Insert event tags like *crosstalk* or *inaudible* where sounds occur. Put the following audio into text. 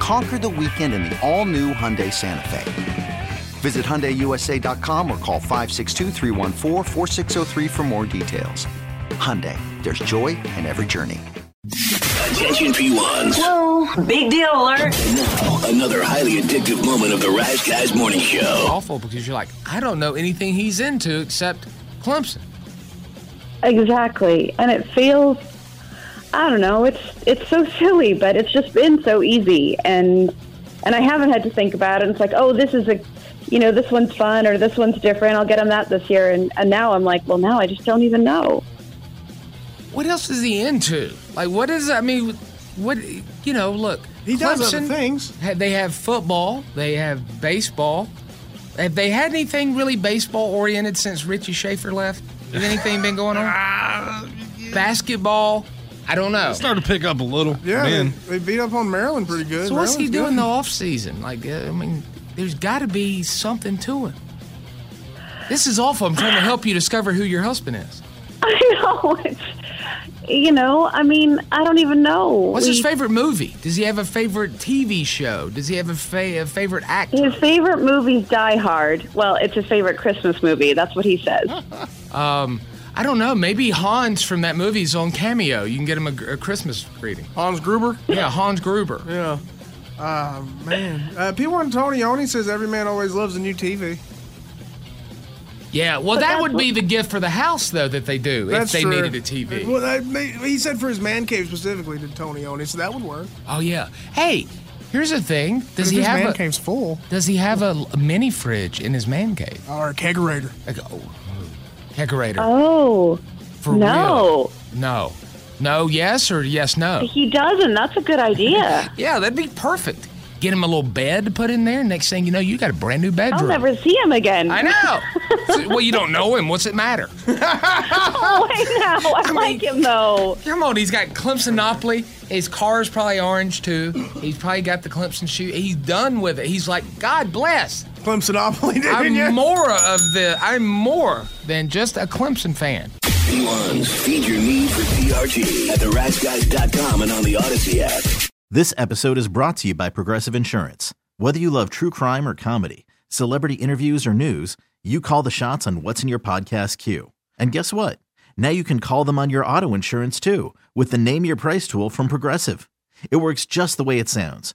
Conquer the weekend in the all new Hyundai Santa Fe. Visit HyundaiUSA.com or call 562 for more details. Hyundai, there's joy in every journey. Attention P1s. Whoa, big deal alert. Now, another highly addictive moment of the Rise Guys Morning Show. awful because you're like, I don't know anything he's into except Clemson. Exactly. And it feels I don't know, it's it's so silly, but it's just been so easy and and I haven't had to think about it. It's like, oh, this is a you know, this one's fun or this one's different. I'll get him that this year and, and now I'm like, well now I just don't even know. What else is he into? Like, what is, I mean, what, you know, look. He does other things. They have football, they have baseball. Have they had anything really baseball oriented since Richie Shaffer left? Has anything been going on? *laughs* Basketball? I don't know. Started to pick up a little. Yeah, they, Man. they beat up on Maryland pretty good. So what's he doing good. in the off season? Like, uh, I mean, there's got to be something to it. This is awful. I'm trying to help you discover who your husband is. *laughs* I know. It's you know, I mean, I don't even know. What's his favorite movie? Does he have a favorite TV show? Does he have a, fa- a favorite actor? His favorite movie's Die Hard. Well, it's his favorite Christmas movie. That's what he says. Um, I don't know. Maybe Hans from that movie is on Cameo. You can get him a, a Christmas greeting. Hans Gruber. Yeah, Hans Gruber. Yeah. Ah man. Uh, P1 Tony Oni says every man always loves a new TV. Yeah, well, that would be the gift for the house, though, that they do That's if they true. needed a TV. Well, that, may- he said for his man cave specifically to Tony Oni, so that would work. Oh yeah. Hey, here's the thing. Does if he his have man a cave's full Does he have a, a mini fridge in his man cave? or a kegerator? Like, oh, kegerator. Oh, For no. real? No. No, yes, or yes, no? He doesn't. That's a good idea. *laughs* Yeah, that'd be perfect. Get him a little bed to put in there. Next thing you know, you got a brand new bedroom. I'll never see him again. I know. *laughs* So- well, you don't know him. What's it matter? *laughs* oh, I know. I, like him though. Come on, he's got Clemsonopoly. His car's probably orange too. He's probably got the Clemson shoe. He's done with it. He's like, God bless. Clemsonopoly, didn't I'm you? more of the. I'm more than just a Clemson fan. P1s, feed your need for TRT at theriseguys.com and on the Audacy app. This episode is brought to you by Progressive Insurance. Whether you love true crime or comedy, celebrity interviews or news, you call the shots on what's in your podcast queue. And guess what? Now you can call them on your auto insurance too with the Name Your Price tool from Progressive. It works just the way it sounds.